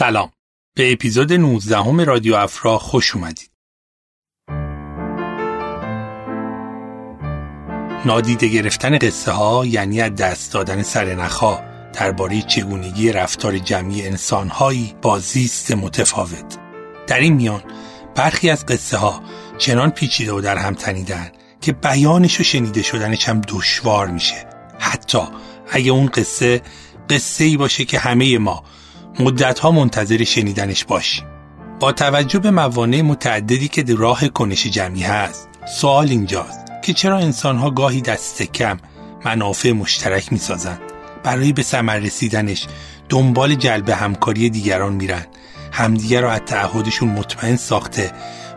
سلام. به اپیزود 19 همه رادیو افرا خوش اومدید. نادیده گرفتن قصه ها یعنی از دست دادن سر نخا درباره چگونگی رفتار جمعی انسانهایی با زیست متفاوت. در این میان برخی از قصه ها چنان پیچیده و در هم تنیدن که بیانش و شنیده شدنش هم دشوار میشه. حتی اگه اون قصه قصه ای باشه که همه ما مدتها منتظر شنیدنش باشیم با توجه به موانع متعددی که در راه کنش جمعی هست سوال اینجاست که چرا انسانها گاهی دست کم منافع مشترک می‌سازند؟ برای به ثمر رسیدنش دنبال جلب همکاری دیگران میرن. همدیگر را از تعهدشون مطمئن ساخته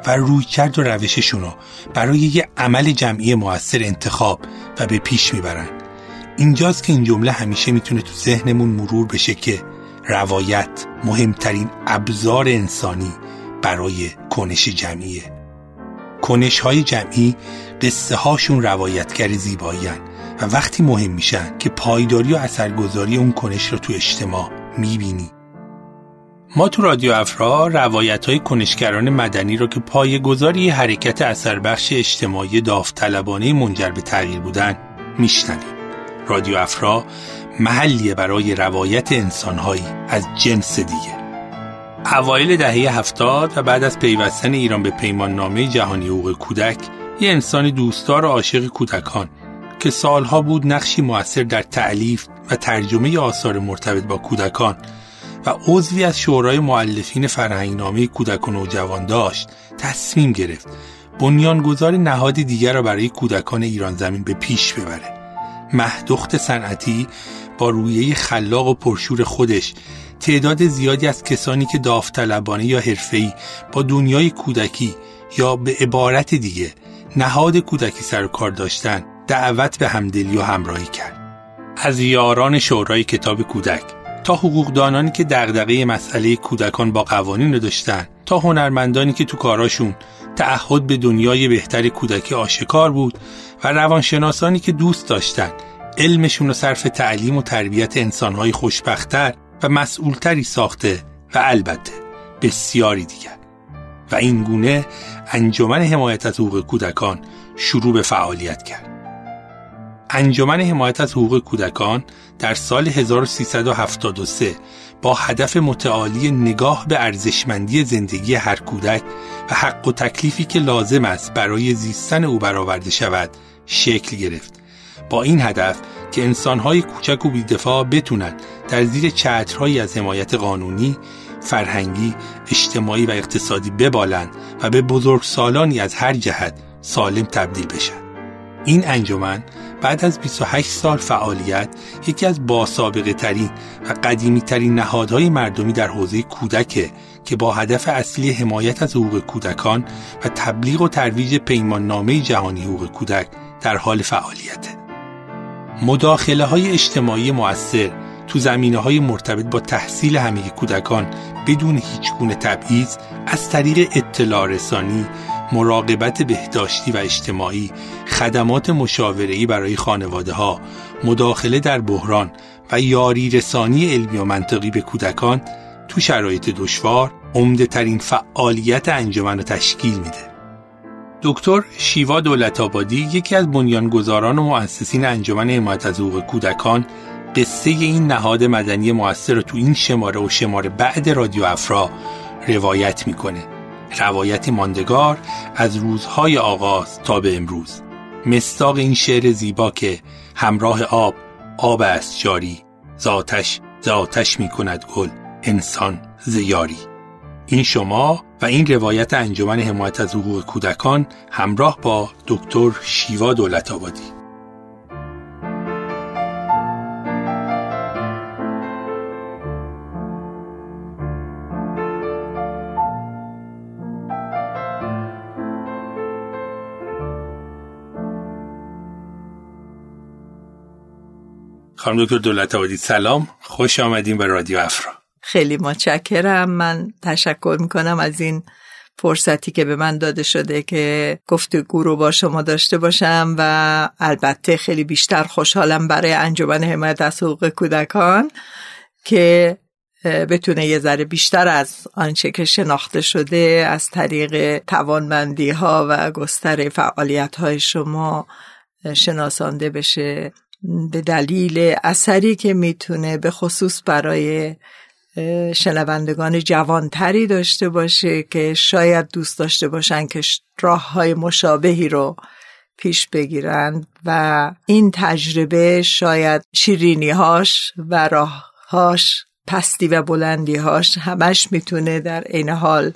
و روی کرد و روششون برای یه عمل جمعی موثر انتخاب و به پیش می‌برن. اینجاست که این جمله همیشه می‌تونه تو ذهنمون مرور بشه که روایت مهمترین ابزار انسانی برای کنش جمعیه. کنش های جمعی قصه هاشون روایتگر زیبایی و وقتی مهم میشن که پایداری و اثرگذاری اون کنش رو تو اجتماع می‌بینی. ما تو رادیو افرا روایت های کنشگران مدنی رو که پای گذاری حرکت اثر بخش اجتماعی داوطلبانه منجر به تغییر بودن میشنویم. رادیو افرا محلیه برای روایت انسانهایی از جنس دیگه. اوایل دهه هفتاد و بعد از پیوستن ایران به پیمان نامه جهانی حقوق کودک یه انسان دوستدار و عاشق کودکان که سالها بود نقشی موثر در تعلیف و ترجمه آثار مرتبط با کودکان و عضوی از شورای معلفین فرهنگنامه کودک و نوجوان داشت تصمیم گرفت بنیانگذار نهادی دیگر را برای کودکان ایران زمین به پیش ببره. مهدخت صنعتی رویه خلاق و پرشور خودش. تعداد زیادی از کسانی که داوطلبانه یا حرفه‌ای با دنیای کودکی یا به عبارت دیگه نهاد کودکی سر کار داشتن دعوت به همدلی و همراهی کرد. از یاران شورای کتاب کودک تا حقوقدانانی که دغدغه مسئله کودکان با قوانین رو تا هنرمندانی که تو کاراشون تعهد به دنیای بهتر کودکی آشکار بود و روانشناسانی که دوست داشتن علمشون رو صرف تعلیم و تربیت انسانهای خوشبختتر و مسئولتری ساخته و البته بسیاری دیگر. و این گونه انجمن حمایت از حقوق کودکان شروع به فعالیت کرد. انجمن حمایت از حقوق کودکان در سال 1373 با هدف متعالی نگاه به ارزشمندی زندگی هر کودک و حق و تکلیفی که لازم است برای زیستن او برآورده شود شکل گرفت. با این هدف که انسانهای کوچک و بیدفاع بتونن در زیر چترهایی از حمایت قانونی، فرهنگی، اجتماعی و اقتصادی ببالند و به بزرگسالانی از هر جهت سالم تبدیل بشن. این انجمن بعد از 28 سال فعالیت یکی از باسابقه ترین و قدیمی ترین نهادهای مردمی در حوزه کودک که با هدف اصلی حمایت از حقوق کودکان و تبلیغ و ترویج پیمان نامه جهانی حقوق کودک در حال فعالیته. مداخله های اجتماعی مؤثر تو زمینه های مرتبط با تحصیل همه کودکان بدون هیچ گونه تبعیض از طریق اطلاع رسانی مراقبت بهداشتی و اجتماعی، خدمات مشاوره‌ای برای خانواده ها، مداخله در بحران و یاری رسانی علمی و منطقی به کودکان تو شرایط دشوار عمده ترین فعالیت انجمن رو تشکیل میده. دکتر شیوا دولت آبادی یکی از بنیانگذاران و مؤسسین انجمن حمایت از حقوق کودکان قصه این نهاد مدنی موثر رو تو این شماره و شماره بعد رادیو افرا روایت می‌کنه. روایتی ماندگار از روزهای آغاز تا به امروز. مستاق این شعر زیبا که همراه آب آب است جاری زاتش زاتش می کند گل انسان زیاری این شما و این روایت انجمن حمایت از حقوق کودکان همراه با دکتر شیوا دولت آبادی. خانم دکتر دولت آبادی سلام. خوش آمدیم به رادیو افرا. خیلی متشکرم. من تشکر می‌کنم از این فرصتی که به من داده شده که گفتگو رو با شما داشته باشم و البته خیلی بیشتر خوشحالم برای انجمن حمایت از حقوق کودکان که بتونه یه ذره بیشتر از آنچه که شناخته شده از طریق توانمندی ها و گستر فعالیت های شما شناسانده بشه. به دلیل اثری که می‌تونه به خصوص برای شنوندگان جوانتری داشته باشه که شاید دوست داشته باشن که راه های مشابهی رو پیش بگیرند و این تجربه شاید شیرینی هاش و راههاش پستی و بلندی هاش همش می‌تونه در این حال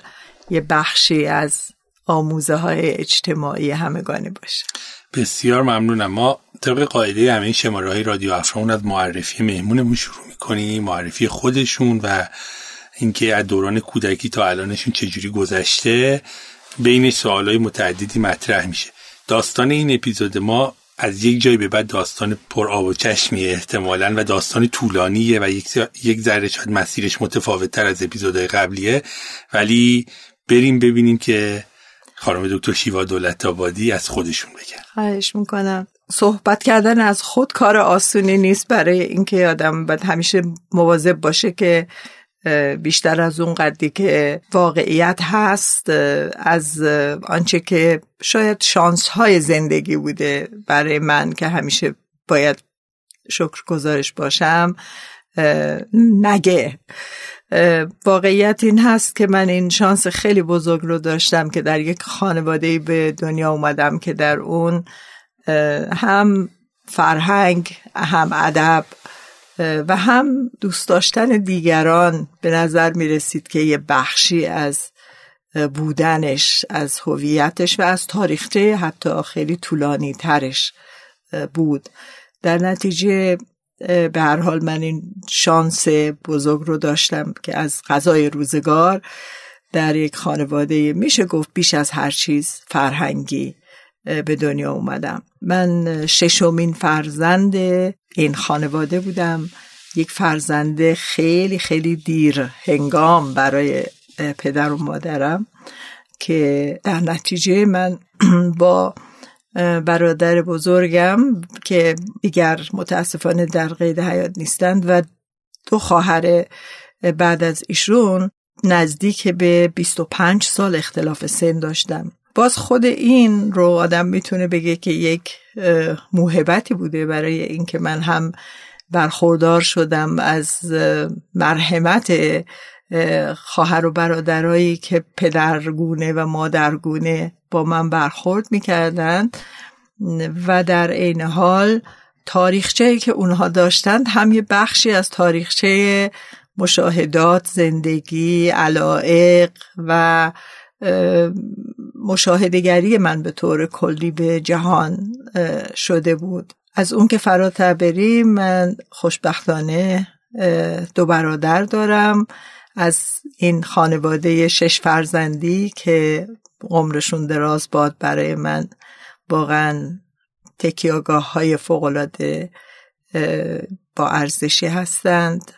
یه بخشی از آموزه های اجتماعی همگانی باشه. بسیار ممنونم. ما طبق قاعده همه شماره های رادیو افرامون از معرفی مهمونمون شروع می‌کنیم معرفی خودشون و اینکه از دوران کودکی تا الانشون چجوری گذشته بین سوالای متعددی مطرح میشه. داستان این اپیزود ما از یک جای به بعد داستان پر آب و چشمیه احتمالا و داستان طولانیه و یک, یک ذره شاید مسیرش متفاوت تر از اپیزودهای قبلیه. ولی بریم ببینیم که خانم دکتر شیوا دولت آبادی از خودشون بگن. خواهش می‌کنم. صحبت کردن از خود کار آسونی نیست برای اینکه آدم باید همیشه مواظب باشه که بیشتر از اون قدری که واقعیت هست از آنچه که شاید شانس های زندگی بوده برای من که همیشه باید شکر گذارش باشم نگه. واقعیت این هست که من این شانس خیلی بزرگ رو داشتم که در یک خانواده به دنیا اومدم که در اون هم فرهنگ هم ادب و هم دوست داشتن دیگران به نظر می رسید که یه بخشی از بودنش از هویتش و از تاریخچه حتی خیلی طولانی ترش بود. در نتیجه به هر حال من این شانس بزرگ رو داشتم که از غذای روزگار در یک خانواده میشه گفت بیش از هر چیز فرهنگی. به دنیا اومدم. من ششمین فرزند این خانواده بودم. یک فرزند خیلی خیلی دیر هنگام برای پدر و مادرم که در نتیجه من با برادر بزرگم که دیگر متاسفانه در قید حیات نیستند و دو خواهر بعد از ایشون نزدیک به 25 سال اختلاف سن داشتم. باز خود این رو آدم می‌تونه بگه که یک موهبتی بوده برای اینکه من هم برخوردار شدم از مرحمت خواهر و برادرایی که پدرگونه و مادرگونه با من برخورد می‌کردند و در عین حال تاریخچه که اونها داشتند هم یه بخشی از تاریخچه مشاهدات زندگی علائق و مشاهدگری من به طور کلی به جهان شده بود. از اون که فراتر بریم من خوشبختانه دو برادر دارم. از این خانواده شش فرزندی که عمرشون دراز باد برای من واقعا تکیاگاه های فوقلاده با ارزشی هستند.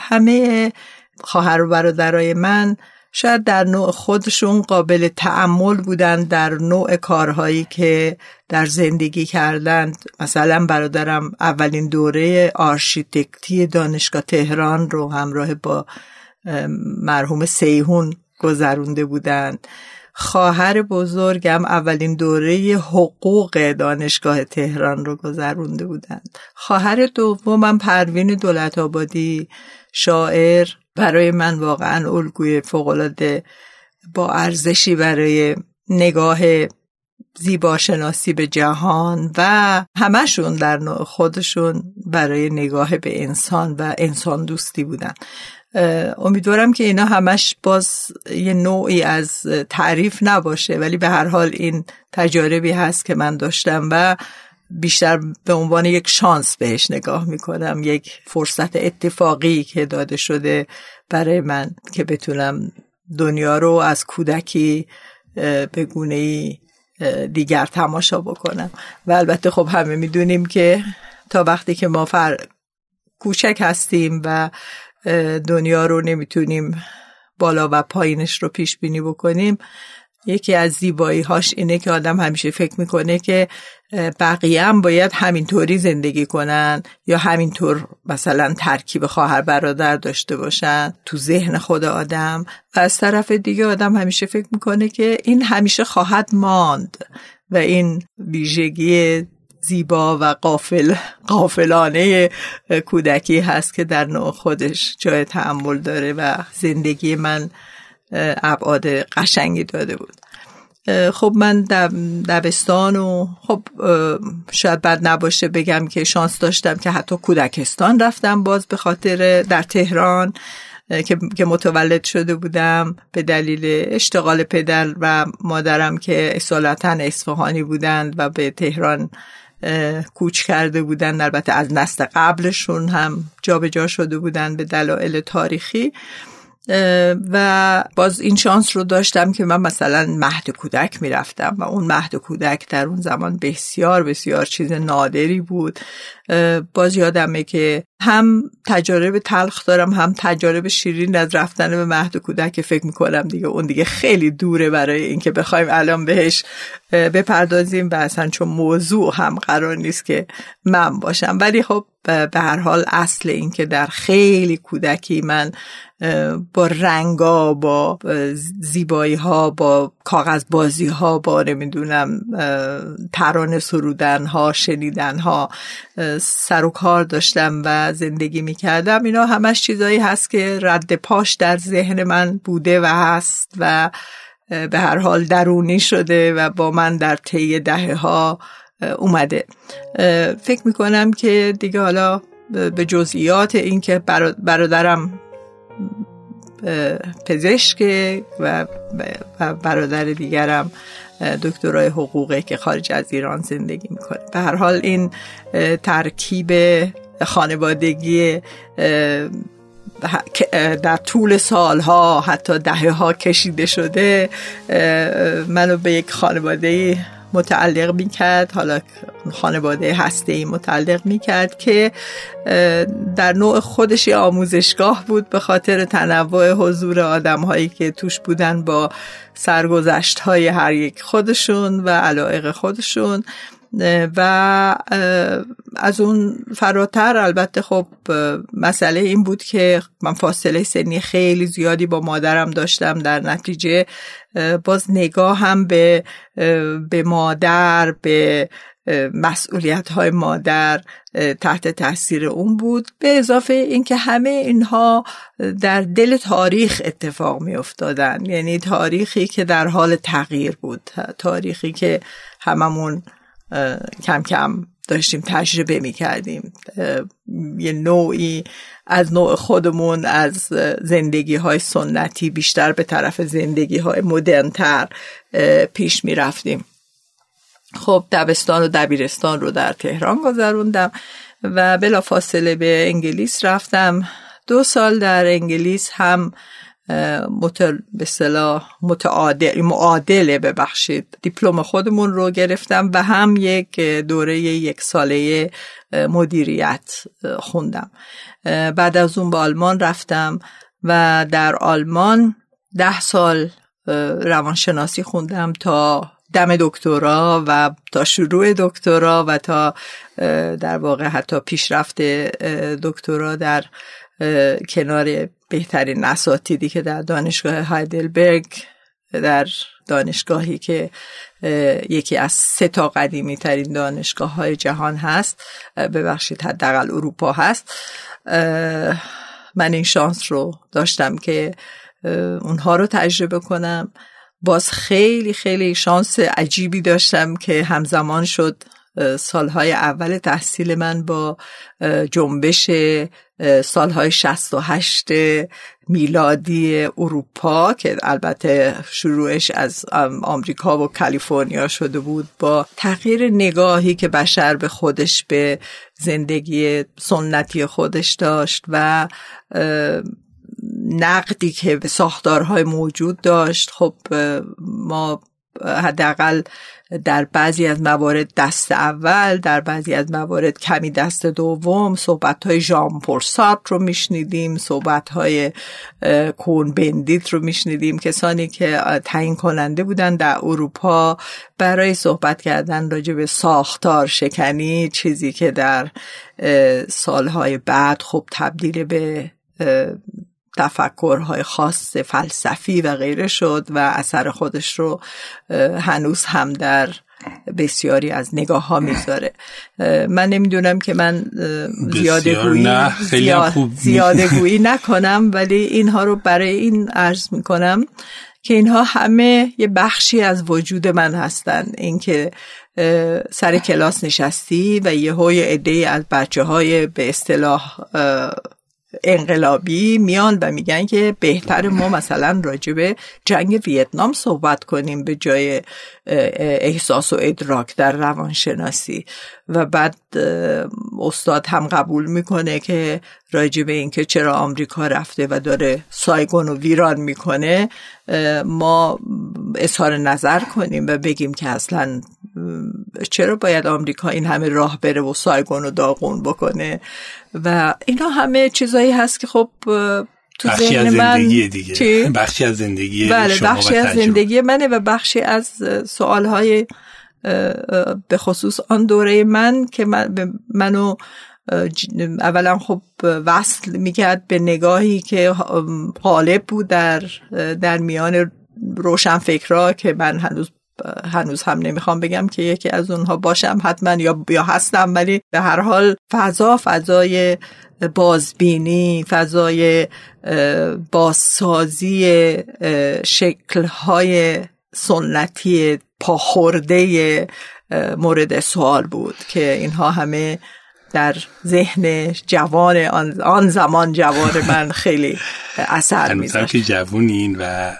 همه خواهر و برادرای من شاید در نوع خودشون قابل تعمل بودن در نوع کارهایی که در زندگی کردند مثلا برادرم اولین دوره آرشیتکتی دانشگاه تهران رو همراه با مرحوم سیهون گذرونده بودند خواهر بزرگم اولین دوره حقوق دانشگاه تهران رو گذرونده بودند خواهر دومم پروین دولت آبادی شاعر برای من واقعا الگوی فوقالعاده با ارزشی برای نگاه زیباشناسی به جهان و همشون در نوع خودشون برای نگاه به انسان و انسان دوستی بودن. امیدوارم که اینا همش باز یه نوعی از تعریف نباشه ولی به هر حال این تجاربی هست که من داشتم و بیشتر به عنوان یک شانس بهش نگاه می‌کنم یک فرصت اتفاقی که داده شده برای من که بتونم دنیا رو از کودکی به گونه دیگر تماشا بکنم. و البته خب همه می‌دونیم که تا وقتی که ما فر کوچک هستیم و دنیا رو نمی‌تونیم بالا و پایینش رو پیش بینی بکنیم یکی از زیبایی هاش اینه که آدم همیشه فکر می‌کنه که بقیه هم باید همینطوری زندگی کنن یا همینطور مثلا ترکیب خواهر برادر داشته باشن تو ذهن خود آدم. و از طرف دیگه آدم همیشه فکر می‌کنه که این همیشه خواهد ماند و این ویژگی زیبا و قافل قافلانه کودکی هست که در نوع خودش جای تحمل داره و زندگی من ابعاد قشنگی داده بود. خب من دبستان و خب شاید بد نباشه بگم که شانس داشتم که حتی کودکستان رفتم باز به خاطر در تهران که متولد شده بودم به دلیل اشتغال پدر و مادرم که اصالتا اصفهانی بودند و به تهران کوچ کرده بودند. البته از نسل قبلشون هم جابجا جا شده بودند به دلایل تاریخی. و باز این شانس رو داشتم که من مثلا مهد کودک می‌رفتم و اون مهد کودک در اون زمان بسیار بسیار چیز نادری بود. باز یادمه که هم تجارب تلخ دارم هم تجارب شیرین از رفتن به مهد کودک فکر می‌کنم دیگه اون دیگه خیلی دوره برای اینکه بخوایم الان بهش بپردازیم و اصلا چون موضوع هم قرار نیست که من باشم. ولی خب به هر حال اصل این که در خیلی کودکی من با رنگا با زیبایی ها با کاغذ بازی ها با نمی‌دونم ترانه سرودن ها شنیدن ها سر و کار داشتم و زندگی می‌کردم. اینا همش چیزایی هست که رد پاش در ذهن من بوده و هست و به هر حال درونی شده و با من در طی دهه ها اومده. فکر می‌کنم که دیگه حالا به جزئیات این که برادرم پزشک و برادر دیگرم دکترای حقوقه که خارج از ایران زندگی می‌کنه. به هر حال این ترکیب خانوادگی در طول سالها حتی دهه ها کشیده شده منو به یک خانواده متعلق می‌کرد. حالا خانواده هسته متعلق می‌کرد که در نوع خودش آموزشگاه بود به خاطر تنوع حضور آدم هایی که توش بودن با سرگذشت های هر یک خودشون و علایق خودشون. و از اون فراتر البته خب مسئله این بود که من فاصله سنی خیلی زیادی با مادرم داشتم. در نتیجه باز نگاه هم به به مادر به مسئولیت های مادر تحت تاثیر اون بود. به اضافه اینکه همه اینها در دل تاریخ اتفاق می افتادن یعنی تاریخی که در حال تغییر بود. تاریخی که هممون کم کم داشتیم تجربه می کردیم یه نوعی از نوع خودمون از زندگی های سنتی بیشتر به طرف زندگی های مدرنتر پیش می رفتیم خب دبستان و دبیرستان رو در تهران گذروندم و بلا فاصله به انگلیس رفتم. دو سال در انگلیس هم متل به صلاح متعادل معادله ببخشید. دیپلم خودمون رو گرفتم و هم یک دوره یک ساله مدیریت خوندم. بعد از اون به آلمان رفتم و در آلمان ده سال روانشناسی خوندم تا دم دکترا و تا شروع دکترا و تا در واقع حتی پیشرفت دکترا در کنار بهترین اساتیدی که در دانشگاه هایدلبرگ در دانشگاهی که یکی از سه تا قدیمی ترین دانشگاه های جهان هست ببخشید حداقل اروپا هست. من این شانس رو داشتم که اونها رو تجربه کنم. باز خیلی خیلی شانس عجیبی داشتم که همزمان شد سالهای اول تحصیل من با جنبش سالهای 68 میلادی اروپا که البته شروعش از آمریکا و کالیفرنیا شده بود با تغییر نگاهی که بشر به خودش به زندگی سنتی خودش داشت و نقدی که به ساختارهای موجود داشت. خب ما حداقل در بعضی از موارد دست اول در بعضی از موارد کمی دست دوم صحبت های ژان رو میشنیدیم صحبت های کون بندیت رو میشنیدیم. کسانی که تعیین کننده بودن در اروپا برای صحبت کردن راجع به ساختار شکنی چیزی که در سالهای بعد خب تبدیل به تفکرهای خاص فلسفی و غیره شد و اثر خودش رو هنوز هم در بسیاری از نگاه ها می‌ذاره من نمی‌دونم که من زیاده گویی زیاده گویی نکنم ولی اینها رو برای این عرض می‌کنم که اینها همه یه بخشی از وجود من هستن. اینکه سر کلاس نشستی و یه های عده از بچه های به اصطلاح انقلابی میان و میگن که بهتر ما مثلا راجب جنگ ویتنام صحبت کنیم به جای احساس و ادراک در روانشناسی. و بعد استاد هم قبول می‌کنه که راجب اینکه چرا آمریکا رفته و داره سایگون و ویران می‌کنه ما اظهار نظر کنیم و بگیم که اصلا چرا باید آمریکا این همه راه بره و سایگون و داغون بکنه. و اینا همه چیزایی هست که خب تو بخشی از زندگی دیگه. بخشی از زندگی بله بخشی از زندگی منه و بخشی از سوالهای به خصوص آن دوره من که من منو اولا خب وصل می‌کرد به نگاهی که غالب بود در در میان روشن فکرها که من هنوز هنوز هم نمی‌خوام بگم که یکی از اونها باشم حتما یا یا هستم ولی به هر حال فضا فضای بازبینی فضای بازسازی شکلهای سنتی پاخورده مورد سوال بود که اینها همه در ذهن جوان آن, زمان جوان من خیلی اثر میذاشت. که جوونین و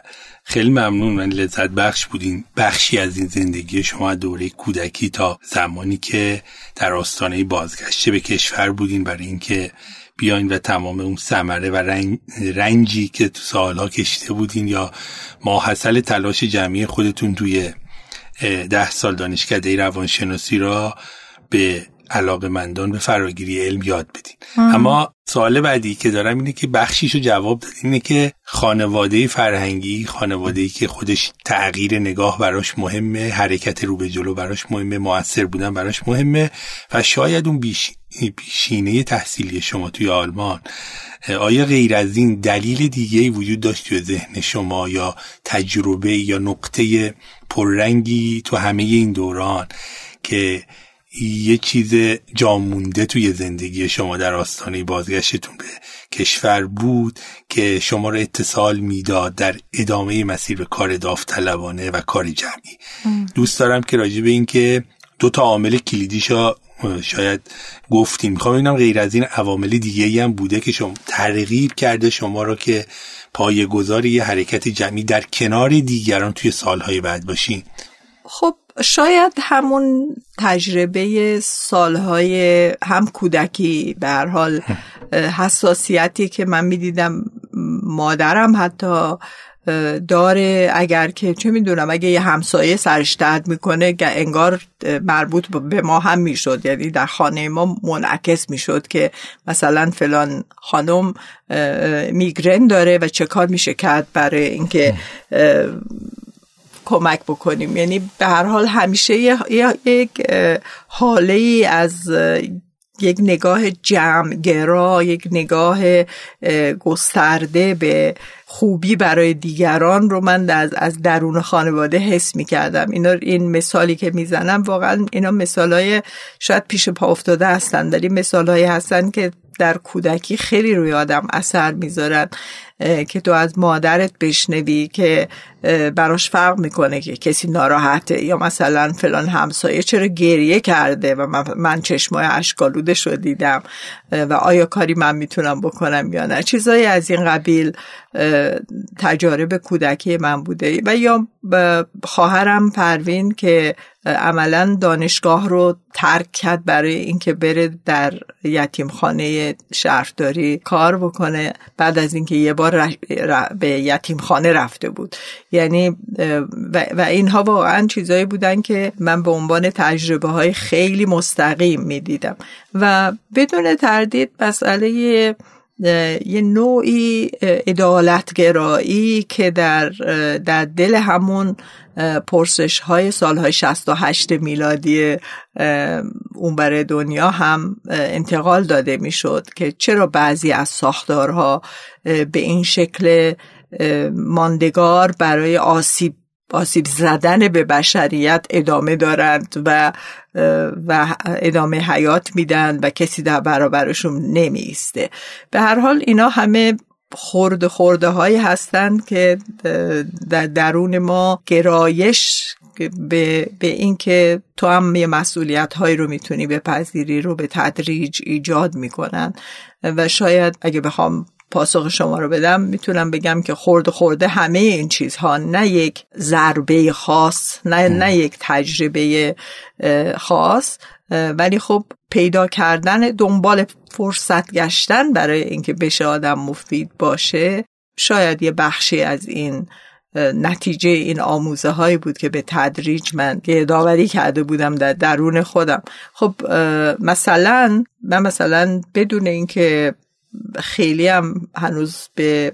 خیلی ممنون من لذت بخش بودین. بخشی از این زندگی شما دوره کودکی تا زمانی که در آستانه بازگشته به کشور بودین برای اینکه بیاین و تمام اون ثمره و رنج، رنجی که تو سالها کشته بودین یا ماحصل تلاش جمعی خودتون توی ده سال دانشکده روانشناسی را به علاقه مندان به فراگیری علم یاد بدین. اما سوال بعدی که دارم اینه که بخشیشو جواب داد اینه که خانواده فرهنگی خانواده که خودش تغییر نگاه براش مهمه حرکت رو به جلو براش مهمه موثر بودن براش مهمه و شاید اون بیشینه تحصیلی شما توی آلمان آیا غیر از این دلیل دیگه وجود داشت توی ذهن شما یا تجربه یا نقطه پررنگی تو همه این دوران که یه چیز جامونده توی زندگی شما در آستانه بازگشتون به کشور بود که شما رو اتصال می‌داد در ادامه مسیر به کار داوطلبانه و کار جمعی. دوست دارم که راجع به این که دو تا عامل کلیدیشا شاید گفتیم. می‌خوام ببینم غیر از این عوامل دیگه هم بوده که شما ترغیب کرده شما رو که پای گذاری یه حرکت جمعی در کنار دیگران توی سالهای بعد باشین. خب شاید همون تجربه سالهای هم کودکی به حال حساسیتی که من می‌دیدم مادرم حتی داره اگر که چه می‌دونم اگه یه همسایه سرش درد می‌کنه انگار مربوط به ما هم می‌شد. یعنی در خانه ما منعکس می‌شد که مثلا فلان خانم میگرن داره و چه کار میشه کرد برای اینکه کمک بکنیم. یعنی به هر حال همیشه یک حاله ای از یک نگاه جمعگرا یک نگاه گسترده به خوبی برای دیگران رو من از, از درون خانواده حس می کردم اینا این مثالی که می‌زنم واقعا اینا مثالای شاید پیش پا افتاده هستن ولی مثالهایی هستن که در کودکی خیلی روی آدم اثر می‌ذارن که تو از مادرت بشنوی که براش فرق می‌کنه که کسی ناراحته یا مثلا فلان همسایه چرا گریه کرده و من چشمای اشکالوده شو دیدم و آیا کاری من می‌تونم بکنم یا نه؟ چیزایی از این قبیل تجارب کودکی من بوده و یا خواهرم پروین که عملا دانشگاه رو ترک کرد برای اینکه بره در یتیمخانه شهرداری کار بکنه. بعد از اینکه یه بار به یتیمخانه رفته بود. یعنی و, و اینها واقعا چیزایی بودن که من به عنوان تجربه های خیلی مستقیم می‌دیدم. و بدون تردید مسئله یه نوعی ادالتگرایی که در, در دل همون پرسش های سالهای 68 میلادی اون برای دنیا هم انتقال داده می‌شد که چرا بعضی از ساختارها به این شکل ماندگار برای آسیب آسیب زدن به بشریت ادامه دارند و و ادامه حیات میدن و کسی در برابرشون نمیسته به هر حال اینا همه خورد خورده هایی هستند که در درون ما گرایش به, به اینکه تو هم یه مسئولیت هایی رو می‌تونی به پذیری رو به تدریج ایجاد می‌کنن. و شاید اگه بخوام پاسخ شما رو بدم می‌تونم بگم که خورده خورده همه این چیزها نه یک ضربه خاص نه, نه یک تجربه خاص ولی خب پیدا کردن دنبال فرصت گشتن برای اینکه بشه آدم مفید باشه شاید یه بخشی از این نتیجه این آموزه هایی بود که به تدریج من داوری کرده بودم در درون خودم. خب مثلا من مثلا بدون اینکه خیلی هم هنوز به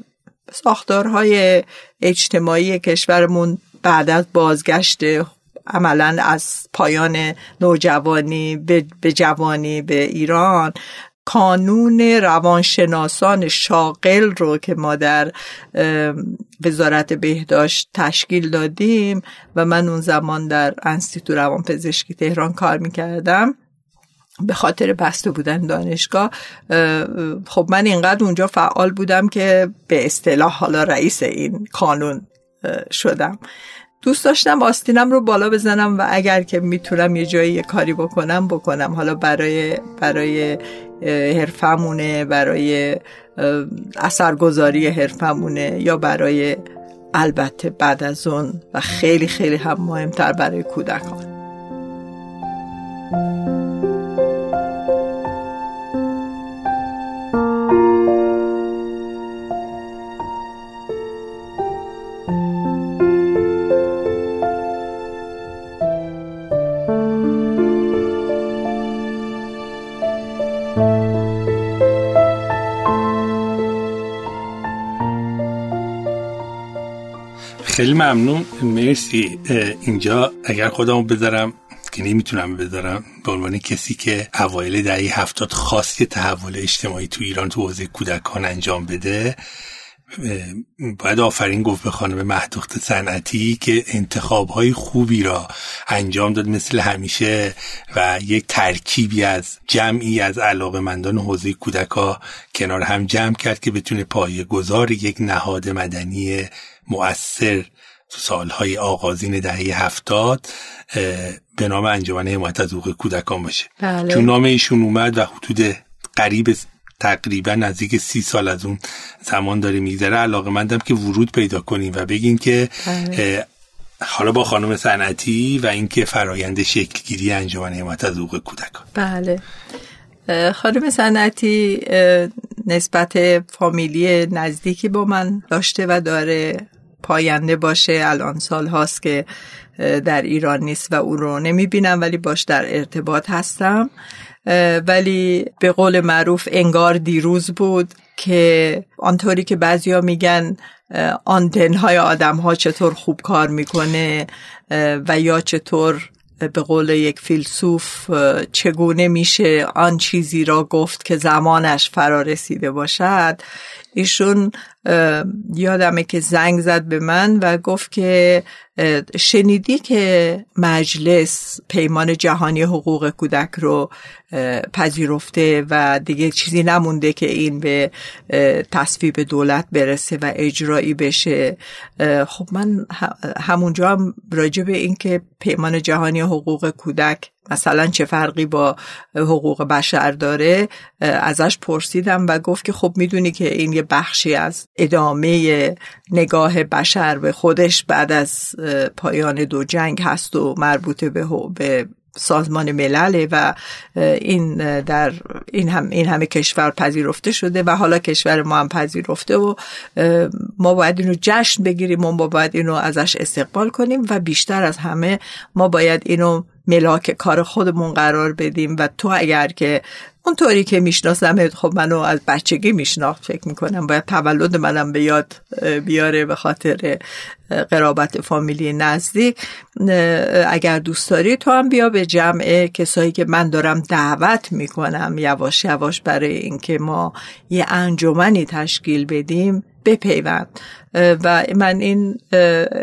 ساختارهای اجتماعی کشورمون بعد از بازگشت عملا از پایان نوجوانی به جوانی به ایران کانون روانشناسان شاغل رو که ما در وزارت بهداشت تشکیل دادیم و من اون زمان در انستیتو روانپزشکی تهران کار می‌کردم. به خاطر بسته بودن دانشگاه خب من اینقدر اونجا فعال بودم که به اصطلاح حالا رئیس این کانون شدم. دوست داشتم آستینم رو بالا بزنم و اگر که می‌تونم یه جایی یه کاری بکنم بکنم. حالا برای برای حرفمونه برای اثرگذاری حرفمونه یا برای البته بعد از اون و خیلی خیلی هم مهمتر برای کودکان. خیلی ممنون. مرسی. اینجا اگر خودمو بذارم که نمی‌تونم بذارم به عنوان کسی که اوایل دهه هفتاد خاصی تحول اجتماعی تو ایران تو حوزه کودکان انجام بده باید آفرین گفت به خانم مهدوخت صنعتی که انتخاب های خوبی را انجام داد مثل همیشه و یک ترکیبی از جمعی از مندان حوزه کودکا کنار هم جمع کرد که بتونه پایه گذار یک نهاد مدنی مؤثر تو سالهای آغازین دهه هفتاد به نام انجمن حمایت از حقوق کودکان باشه بله. چون نام ایشون اومد و حدود قریب تقریبا نزدیک سی سال از اون زمان داره میگذره علاقه مندم که ورود پیدا کنیم و بگین که بله. حالا با خانم صنعتی و اینکه فرایند شکلگیری انجمن حمایت از حقوق کودکان بله خانم صنعتی نسبت فامیلی نزدیکی با من داشته و داره پاینده باشه. الان سال هاست که در ایران نیست و او رو نمی بینم ولی باش در ارتباط هستم. ولی به قول معروف انگار دیروز بود که آنطوری که بعضیا میگن آنتن های آدم ها چطور خوب کار می‌کنه و یا چطور به قول یک فیلسوف چگونه میشه آن چیزی را گفت که زمانش فرا رسیده باشد. ایشون یادمه که زنگ زد به من و گفت که شنیدی که مجلس پیمان جهانی حقوق کودک رو پذیرفته و دیگه چیزی نمونده که این به تصویب دولت برسه و اجرایی بشه. خب من همونجا هم راجع به این که پیمان جهانی حقوق کودک مثلا چه فرقی با حقوق بشر داره ازش پرسیدم و گفت که خب می‌دونی که این یه بخشی از ادامه نگاه بشر به خودش بعد از پایان دو جنگ هست و مربوطه به, سازمان ملله و این در این هم این همه کشور پذیرفته شده و حالا کشور ما هم پذیرفته و ما باید اینو جشن بگیریم و ما باید اینو ازش استقبال کنیم و بیشتر از همه ما باید اینو ملاک کار خودمون قرار بدیم و تو اگر که اونطوری که می‌شناسم خب منو از بچگی میشناخت فکر می‌کنم باید تولد منم به یاد بیاره به خاطر قرابت فامیلی نزدیک. اگر دوست داری تو هم بیا به جمع کسایی که من دارم دعوت می‌کنم یواش یواش برای اینکه ما یه انجمنی تشکیل بدیم. بپیوند. و من این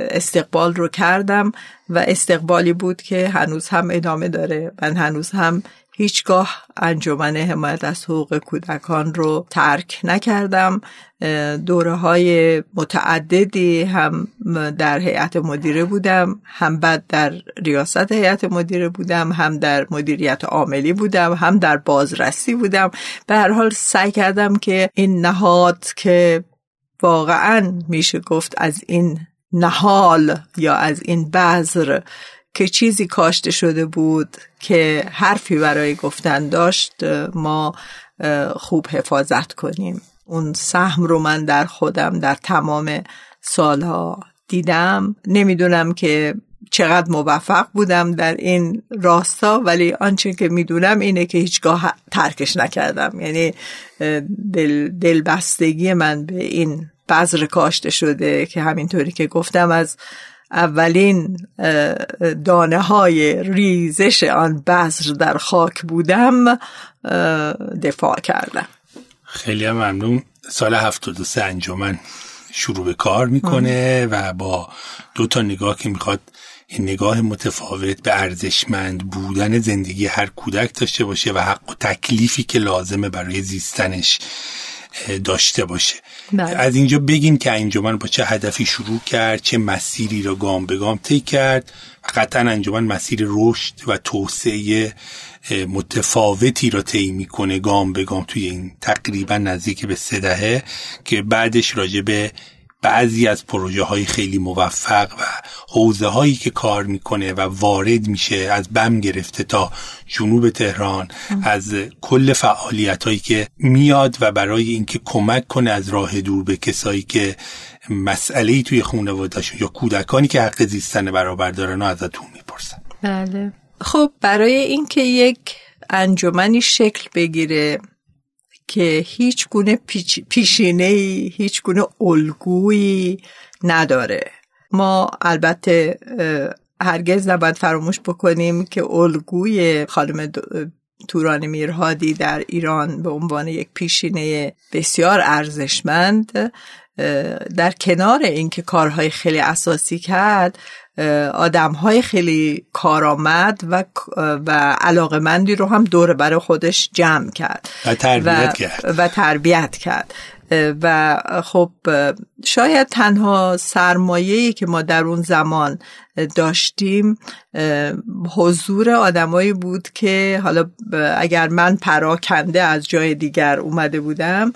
استقبال رو کردم و استقبالی بود که هنوز هم ادامه داره. من هنوز هم هیچگاه انجمن حمایت از حقوق کودکان رو ترک نکردم. دوره های متعددی هم در هیئت مدیره بودم هم بعد در ریاست هیئت مدیره بودم هم در مدیریت عاملی بودم هم در بازرسی بودم. به هر حال سعی کردم که این نهاد که واقعا میشه گفت از این نهال یا از این بذر که چیزی کاشته شده بود که حرفی برای گفتن داشت ما خوب حفاظت کنیم. اون سهم رو من در خودم در تمام سالها دیدم. نمی‌دونم که چقدر موفق بودم در این راستا ولی آنچه که می‌دونم اینه که هیچگاه ترکش نکردم. یعنی دل دلبستگی من به این بذر کاشته شده که همینطوری که گفتم از اولین دانه های ریزش آن بذر در خاک بودم دفاع کردم. خیلی ممنون. سال 73 انجمن شروع به کار می‌کنه و با دو تا نگاه که می‌خواد نگاه متفاوت به ارزشمند بودن زندگی هر کودک داشته باشه و حق و تکلیفی که لازمه برای زیستنش داشته باشه بله. از اینجا بگین که انجمن با چه هدفی شروع کرد چه مسیری را گام به گام طی کرد و قطعا انجمن مسیر رشد و توسعه متفاوتی را طی می‌کنه گام به گام توی این تقریبا نزدیک به سه دهه که بعدش راجع به بعضی از پروژه های خیلی موفق و حوزه هایی که کار می‌کنه و وارد میشه از بم گرفته تا جنوب تهران از کل فعالیت هایی که میاد و برای اینکه کمک کنه از راه دور به کسایی که مسئله توی خانوادهشون یا کودکانی که حق زیستن برابر دارن ازتون می‌پرسن. بله. خب برای اینکه یک انجمنی شکل بگیره که هیچ گونه پیشینه هیچ گونه الگویی نداره. ما البته هرگز نباید فراموش بکنیم که الگوی خانم توران میرهادی در ایران به عنوان یک پیشینه بسیار ارزشمند در کنار اینکه کارهای خیلی اساسی کرد آدم های خیلی کارآمد و و علاقمندی رو هم دور برای خودش جمع کرد. و تربیت کرد. و تربیت کرد. و خب شاید تنها سرمایه‌ای که ما در اون زمان داشتیم حضور آدمایی بود که حالا اگر من پراکنده از جای دیگر اومده بودم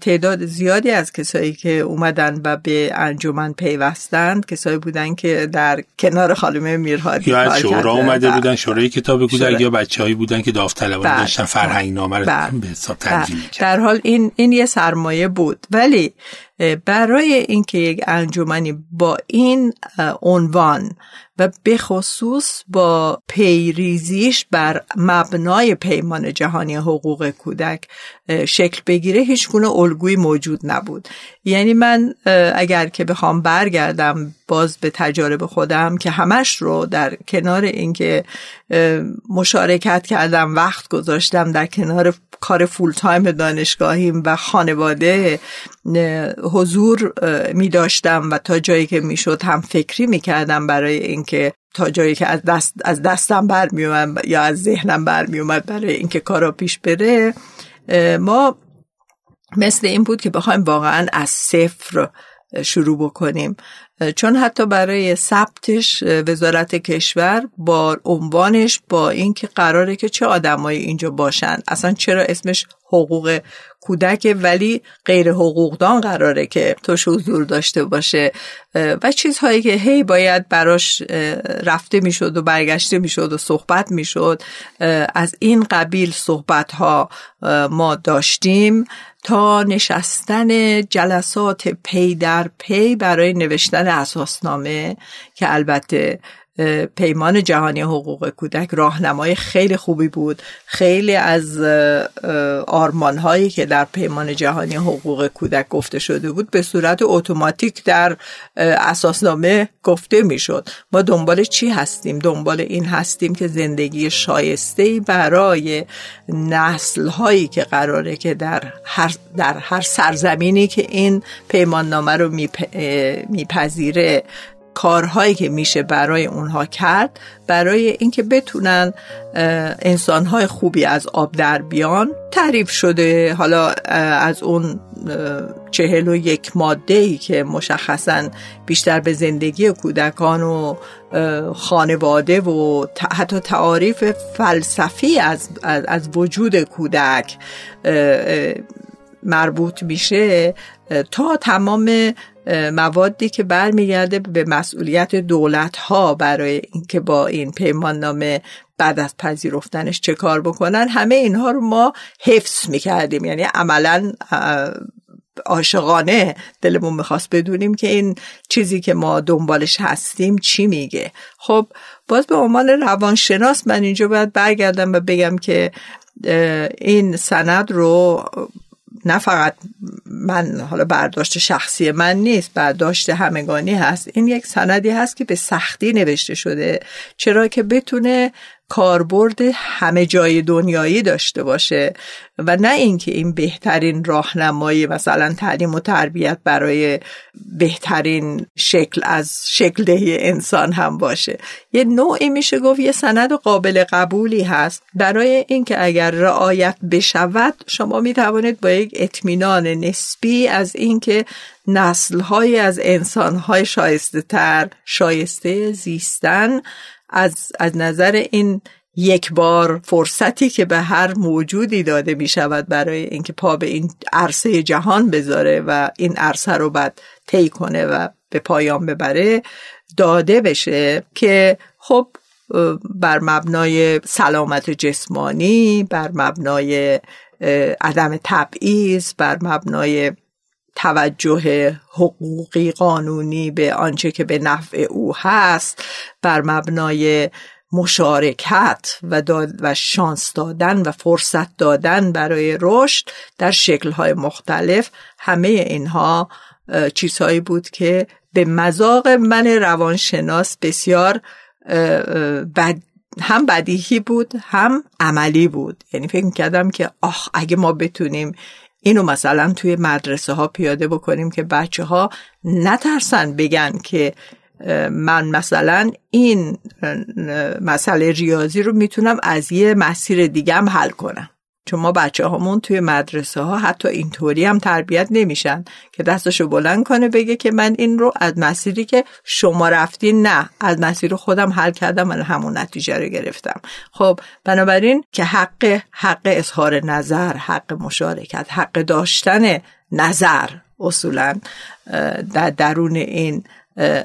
تعداد زیادی از کسایی که اومدن و به انجمن پیوستند کسایی بودن که در کنار خانم میرهادی یا از شورا اومده بودن شورای کتاب کودک یا بچههایی بودن که داوطلبانه بله. داشتن فرهنگ نامه رو بله. به حساب بله. در حال این این یه سرمایه بود ولی برای اینکه یک انجمنی با این عنوان و به خصوص با پیریزیش بر مبنای پیمان جهانی حقوق کودک شکل بگیره هیچ گونه الگویی موجود نبود. یعنی من اگر که بخوام برگردم باز به تجارب خودم که همش رو در کنار اینکه مشارکت کردم وقت گذاشتم در کنار کار فول تایم دانشگاهیم و خانواده حضور می داشتم و تا جایی که می شد هم فکری می کردم برای اینکه تا جایی که از, دست از دستم برمی اومد یا از ذهنم برمی اومد برای اینکه کارا پیش بره ما مثل این بود که بخوایم واقعا از صفر شروع بکنیم. چون حتی برای ثبتش وزارت کشور با عنوانش با اینکه قراره که چه آدمایی اینجا باشن اصلا چرا اسمش حقوق کودک ولی غیر حقوقدان قراره که توش حضور داشته باشه. و چیزهایی که هی باید براش رفته می‌شد و برگشته می‌شد و صحبت می‌شد. از این قبیل صحبت ها ما داشتیم تا نشستن جلسات پی در پی برای نوشتن اساسنامه که البته پیمان جهانی حقوق کودک راهنمای خیلی خوبی بود. خیلی از آرمان هایی که در پیمان جهانی حقوق کودک گفته شده بود به صورت اتوماتیک در اساسنامه گفته می‌شد. ما دنبال چی هستیم؟ دنبال این هستیم که زندگی شایسته برای نسل هایی که قراره که در هر, در هر سرزمینی که این پیمان نامه رو میپذیره کارهایی که میشه برای اونها کرد برای اینکه بتونن انسانهای خوبی از آب در بیان. تعریف شده حالا از اون چهل و یک ماده ای که مشخصا بیشتر به زندگی کودکان و خانواده و حتی تعاریف فلسفی از, از وجود کودک مربوط میشه تا تمام موادی که برمیگرده به مسئولیت دولت ها برای اینکه با این پیمان نامه بعد از پذیرفتنش چه کار بکنن همه اینها رو ما حفظ می‌کردیم. یعنی عملا عاشقانه دلمون می‌خواست بدونیم که این چیزی که ما دنبالش هستیم چی میگه. خب باز به عنوان روانشناس من اینجا باید برگردم و بگم که این سند رو نه فقط من حالا برداشت شخصی من نیست برداشت همگانی هست. این یک سندی هست که به سختی نوشته شده. چرا که بتونه کاربرد همه جای دنیایی داشته باشه و نه اینکه این بهترین راهنمایی مثلا تعلیم و تربیت برای بهترین شکل از شکل دهی انسان هم باشه. یه نوعی میشه گفت یه سند قابل قبولی هست. برای اینکه اگر رعایت بشود شما می‌توانید با یک اطمینان نسبی از اینکه نسلهای از انسانهای شایسته تر شایسته زیستن از, از نظر این یک بار فرصتی که به هر موجودی داده می شود برای اینکه پا به این عرصه جهان بذاره و این عرصه رو بعد طی کنه و به پایان ببره داده بشه که خب بر مبنای سلامت جسمانی بر مبنای عدم تبعیض بر مبنای توجه حقوقی قانونی به آنچه که به نفع او هست بر مبنای مشارکت و, و شانس دادن و فرصت دادن برای رشد در شکلهای مختلف همه اینها چیزهایی بود که به مذاق من روانشناس بسیار بد هم بدیهی بود هم عملی بود. یعنی فکر کردم که آخ اگه ما بتونیم اینو مثلا توی مدرسه ها پیاده بکنیم که بچه ها نترسن بگن که من مثلا این مسئله ریاضی رو می‌تونم از یه مسیر دیگه هم حل کنم. چون ما بچه هامون توی مدرسه ها حتی اینطوری هم تربیت نمیشن که دستشو بلند کنه بگه که من این رو از مسیری که شما رفتین نه از مسیر خودم حل کردم من همون نتیجه رو گرفتم. خب بنابراین که حق حق اظهار نظر حق مشارکت حق داشتن نظر اصولا در درون این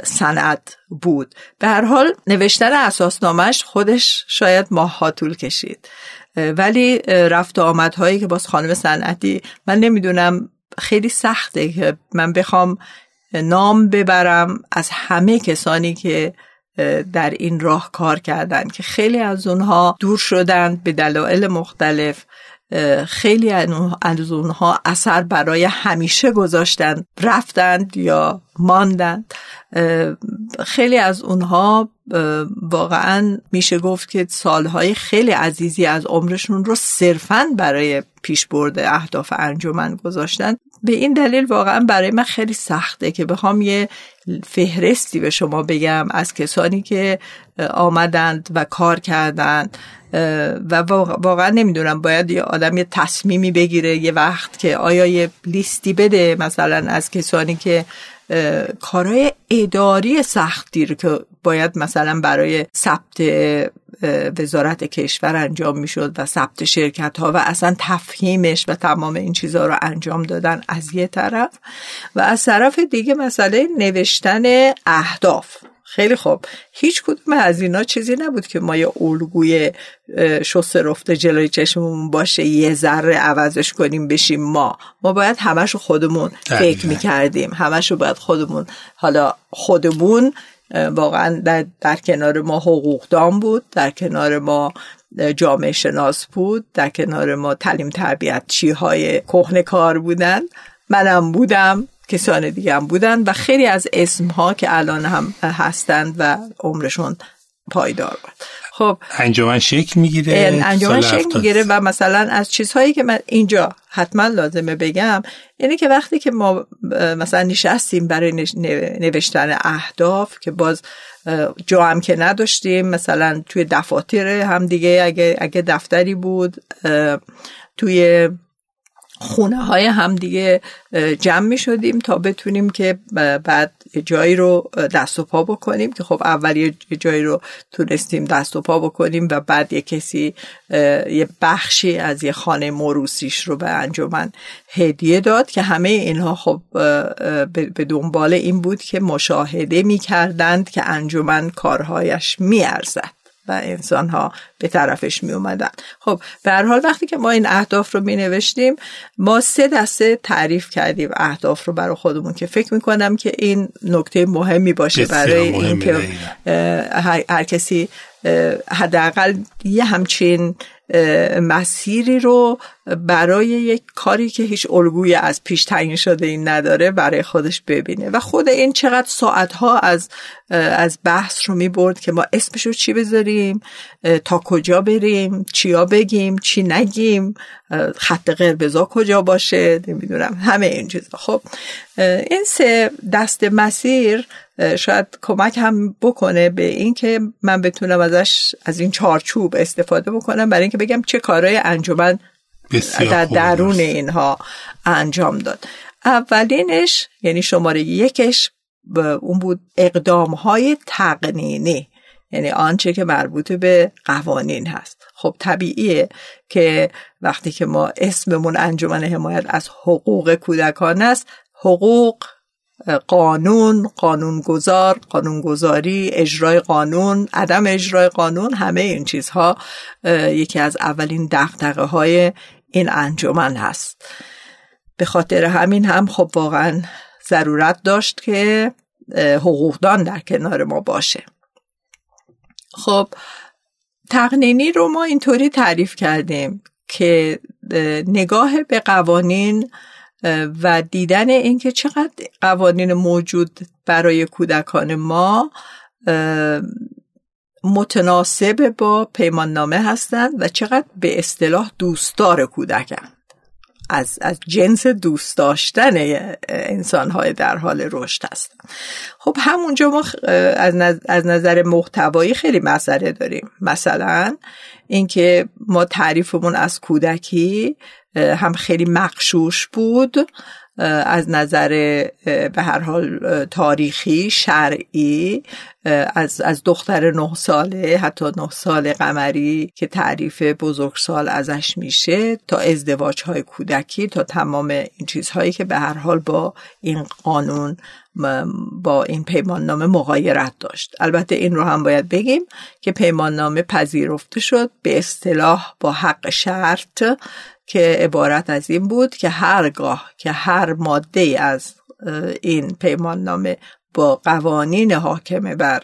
صنعت بود. به هر حال نوشتن اساسنامهش خودش شاید ماها طول کشید. ولی رفت و آمدهایی که باز خانم صنعتی من نمی‌دونم خیلی سخته که من بخوام نام ببرم از همه کسانی که در این راه کار کردن که خیلی از اونها دور شدند به دلایل مختلف. خیلی از اونها اثر برای همیشه گذاشتن رفتند یا ماندند. خیلی از اونها واقعا میشه گفت که سالهای خیلی عزیزی از عمرشون رو صرفا برای پیش برده اهداف انجمن گذاشتن. به این دلیل واقعا برای من خیلی سخته که بخوام یه فهرستی به شما بگم از کسانی که آمدند و کار کردند و واقعا نمی‌دونم باید یه آدم یه تصمیمی بگیره یه وقت که آیا یه لیستی بده مثلا از کسانی که کارهای اداری سختی رو که باید مثلا برای ثبت وزارت کشور انجام می‌شد و ثبت شرکت ها و اصلا تفهیمش و تمام این چیزها رو انجام دادن از یه طرف. و از طرف دیگه مسئله نوشتن اهداف. خیلی خوب. هیچ کدوم از اینا چیزی نبود که ما یه الگوی شسته رفته جلوی چشممون باشه یه ذره عوضش کنیم بشیم ما. ما باید همش خودمون فکر می‌کردیم. همش باید خودمون حالا خودمون واقعا در, در کنار ما حقوقدان بود در کنار ما جامعه شناس بود در کنار ما تعلیم تربیت چی های کهنه کار بودن. منم بودم. کسان دیگه هم بودن و خیلی از اسم ها که الان هم هستند و عمرشون پایدار بود. خب انجمن شکل می‌گیره انجمن شکل می‌گیره و مثلا از چیزهایی که من اینجا حتما لازمه بگم اینه که وقتی که ما مثلا نشستیم برای نوشتن اهداف که باز جا هم که نداشتیم مثلا توی دفاتر هم دیگه اگه, اگه دفتری بود توی خونه های هم دیگه جمع می شدیم تا بتونیم که بعد جایی رو دست و پا بکنیم که خب اول یه جایی رو تونستیم دست و پا بکنیم و بعد یه کسی یه بخشی از یه خانه موروسیش رو به انجمن هدیه داد که همه اینها خب به دنبال این بود که مشاهده می کردند که انجمن کارهایش می ارزد. و انسان ها به طرفش می اومدن خب به هر حال وقتی که ما این اهداف رو می نوشتیم ما سه دسته تعریف کردیم اهداف رو برای خودمون که فکر می کنم که این نکته مهمی باشه برای اینکه هر, هر کسی حداقل یه همچین مسیری رو برای یک کاری که هیچ الگوی از پیش تعیین شده این نداره برای خودش ببینه. و خود این چقدر ساعتها از از بحث رو می برد که ما اسمش رو چی بذاریم تا کجا بریم چیا بگیم چی نگیم خط قربزا کجا باشه نمی‌دونم همه این چیزا. خب این سه دست مسیر شاید کمک هم بکنه به اینکه من بتونم ازش از این چارچوب استفاده بکنم برای اینکه بگم چه کارهای انجمن در درون اینها انجام داد. اولینش یعنی شماره یکش اون بود اقدام های تقنینی. یعنی آنچه که مربوط به قوانین هست. خب طبیعیه که وقتی که ما اسممون انجمن حمایت از حقوق کودکان است حقوق قانون قانونگذار قانونگذاری اجرای قانون عدم اجرای قانون همه این چیزها یکی از اولین دقدقه های این انجمن هست. به خاطر همین هم خب واقعا ضرورت داشت که حقوقدان در کنار ما باشه. خب تقنینی رو ما اینطوری تعریف کردیم که نگاه به قوانین و دیدن اینکه چقدر قوانین موجود برای کودکان ما متناسب با پیمان نامه هستند و چقدر به اصطلاح دوستدار کودکند. از, از جنس دوست داشتن انسانهای در حال رشد هستن خب همونجا ما از نظر محتوایی خیلی مسئله داریم. مثلا اینکه ما تعریفمون از کودکی هم خیلی مقشوش بود از نظر به هر حال تاریخی شرعی از, از دختر نه ساله حتی نه سال قمری که تعریف بزرگسال ازش میشه تا ازدواج های کودکی تا تمام این چیزهایی که به هر حال با این قانون با این پیمان نامه مغایرت داشت. البته این رو هم باید بگیم که پیمان نامه پذیرفته شد به اصطلاح با حق شرط که عبارت از این بود که هرگاه که هر ماده از این پیمان نامه با قوانین حاکمه بر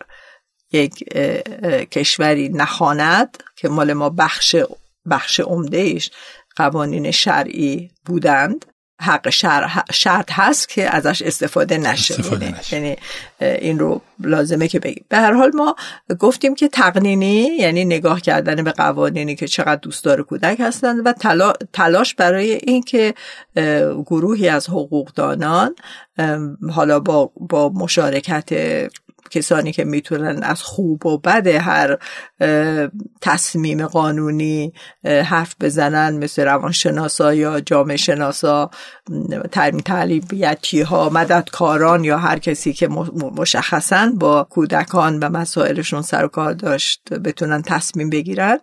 یک کشوری نخواند که مال ما بخش بخش عمده ایش قوانین شرعی بودند. حق شرط هست که ازش استفاده نشه. یعنی این رو لازمه که بگیم. به هر حال ما گفتیم که تقنینی یعنی نگاه کردن به قوانینی که چقدر دوستدار کودک هستند و تلاش برای این که گروهی از حقوقدانان حالا با, با مشارکت کسانی که می‌تونن از خوب و بد هر تصمیم قانونی حرف بزنن مثل روانشناسا یا جامعه شناسا تعلیمیتی ها مددکاران یا هر کسی که مشخصا با کودکان و مسائلشون سر و کار داشت بتونن تصمیم بگیرن.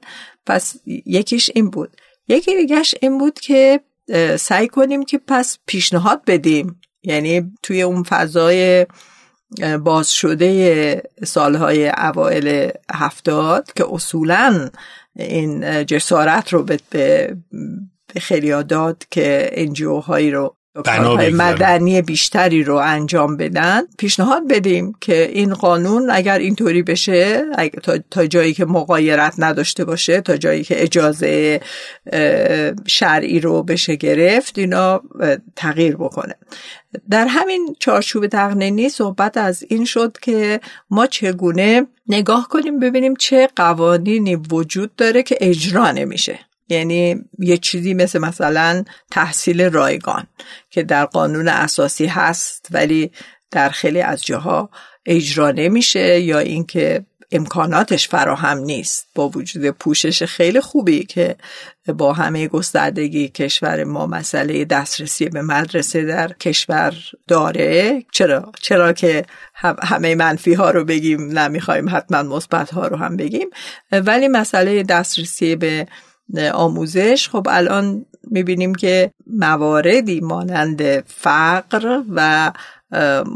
پس یکیش این بود. یکی دیگهش این بود که سعی کنیم که پس پیشنهاد بدیم. یعنی توی اون فضای باز شده سالهای اوائل هفتاد که اصولا این جسارت رو به, به خیلی داد که انجیو هایی رو کارهای مدنی بیشتری رو انجام بدن. پیشنهاد بدیم که این قانون اگر اینطوری بشه تا, تا جایی که مقایرت نداشته باشه تا جایی که اجازه شرعی رو بشه گرفت اینا تغییر بکنه. در همین چارچوب تقنینی صحبت از این شد که ما چگونه نگاه کنیم ببینیم چه قوانینی وجود داره که اجرا نمیشه. یعنی یه چیزی مثل مثلا تحصیل رایگان که در قانون اساسی هست ولی در خیلی از جاها اجرا نمیشه یا اینکه امکاناتش فراهم نیست. با وجود پوشش خیلی خوبی که با همه گستردگی کشور ما مسئله دسترسی به مدرسه در کشور داره. چرا؟ چرا که همه منفی ها رو بگیم نمی‌خوایم حتما مثبت ها رو هم بگیم. ولی مسئله دسترسی به آموزش. خب الان می‌بینیم که مواردی مانند فقر و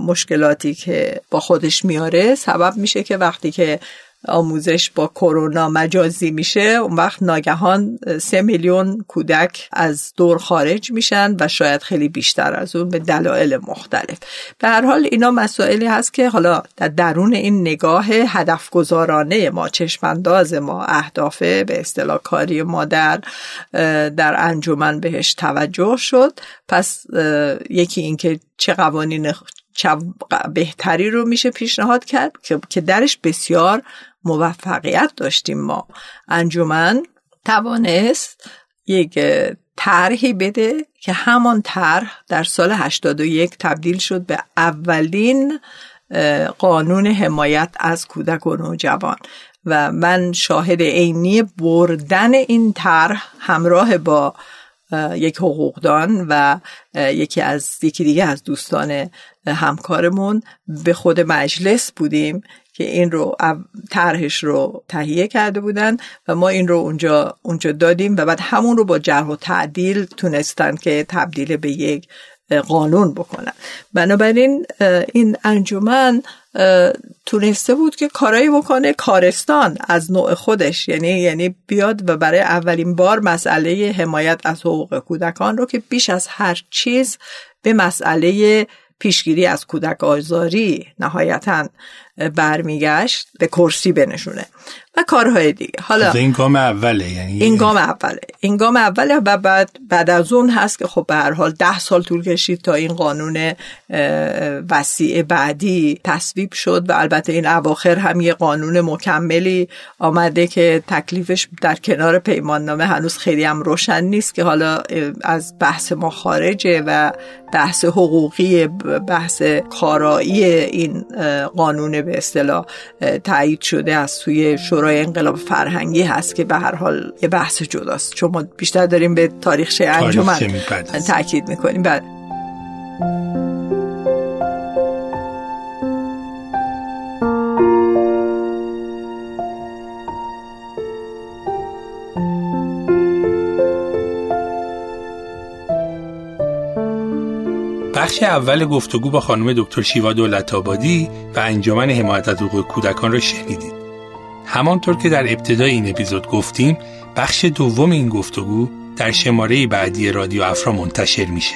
مشکلاتی که با خودش میاره سبب میشه که وقتی که آموزش با کرونا مجازی میشه. اون وقت ناگهان سه میلیون کودک از دور خارج میشن و شاید خیلی بیشتر از اون به دلایل مختلف. به هر حال اینا مسائلی هست که حالا در درون این نگاه هدف گذارانه ما چشمانداز ما اهداف به اصطلاح کاری ما در در انجمن بهش توجه شد. پس یکی اینکه چه قوانین بهتری رو میشه پیشنهاد کرد که درش بسیار موفقیت داشتیم ما. انجمن توانست یک طرحی بده که همان طرح در سال 81 تبدیل شد به اولین قانون حمایت از کودک و نوجوان. و من شاهد عینی بردن این طرح همراه با یک حقوقدان و یکی از یکی دیگه از دوستان همکارمون به خود مجلس بودیم که این رو طرحش رو تهیه کرده بودن و ما این رو اونجا اونجا دادیم و بعد همون رو با جرح و تعدیل تونستن که تبدیل به یک قانون بکنن. بنابراین این انجمن تونسته بود که کارایی بکنه کارستان از نوع خودش. یعنی یعنی بیاد و برای اولین بار مسئله حمایت از حقوق کودکان رو که بیش از هر چیز به مسئله پیشگیری از کودک آزاری نهایتا برمیگشت به کرسی بنشونه و کارهای دیگه. حالا این گام اوله یعنی این گام اوله. این گام اوله و بعد بعد از اون هست که خب به هر حال ده سال طول کشید تا این قانون وسیع بعدی تصویب شد و البته این اواخر هم یه قانون مکملی آمده که تکلیفش در کنار پیمان نامه هنوز خیلی هم روشن نیست که حالا از بحث ما خارجه و بحث حقوقی بحث کارایی این قانون به اصطلاح تایید شده از سوی شورای انقلاب فرهنگی هست که به هر حال یه بحث جداست. چون ما بیشتر داریم به تاریخ انجمن تاکید می‌کنیم. بعد بخش اول گفتگو با خانم دکتر شیوا دولت آبادی و انجمن حمایت از حقوق کودکان را شنیدید. همانطور که در ابتدای این اپیزود گفتیم، بخش دوم این گفتگو در شماره بعدی رادیو افرا منتشر میشه.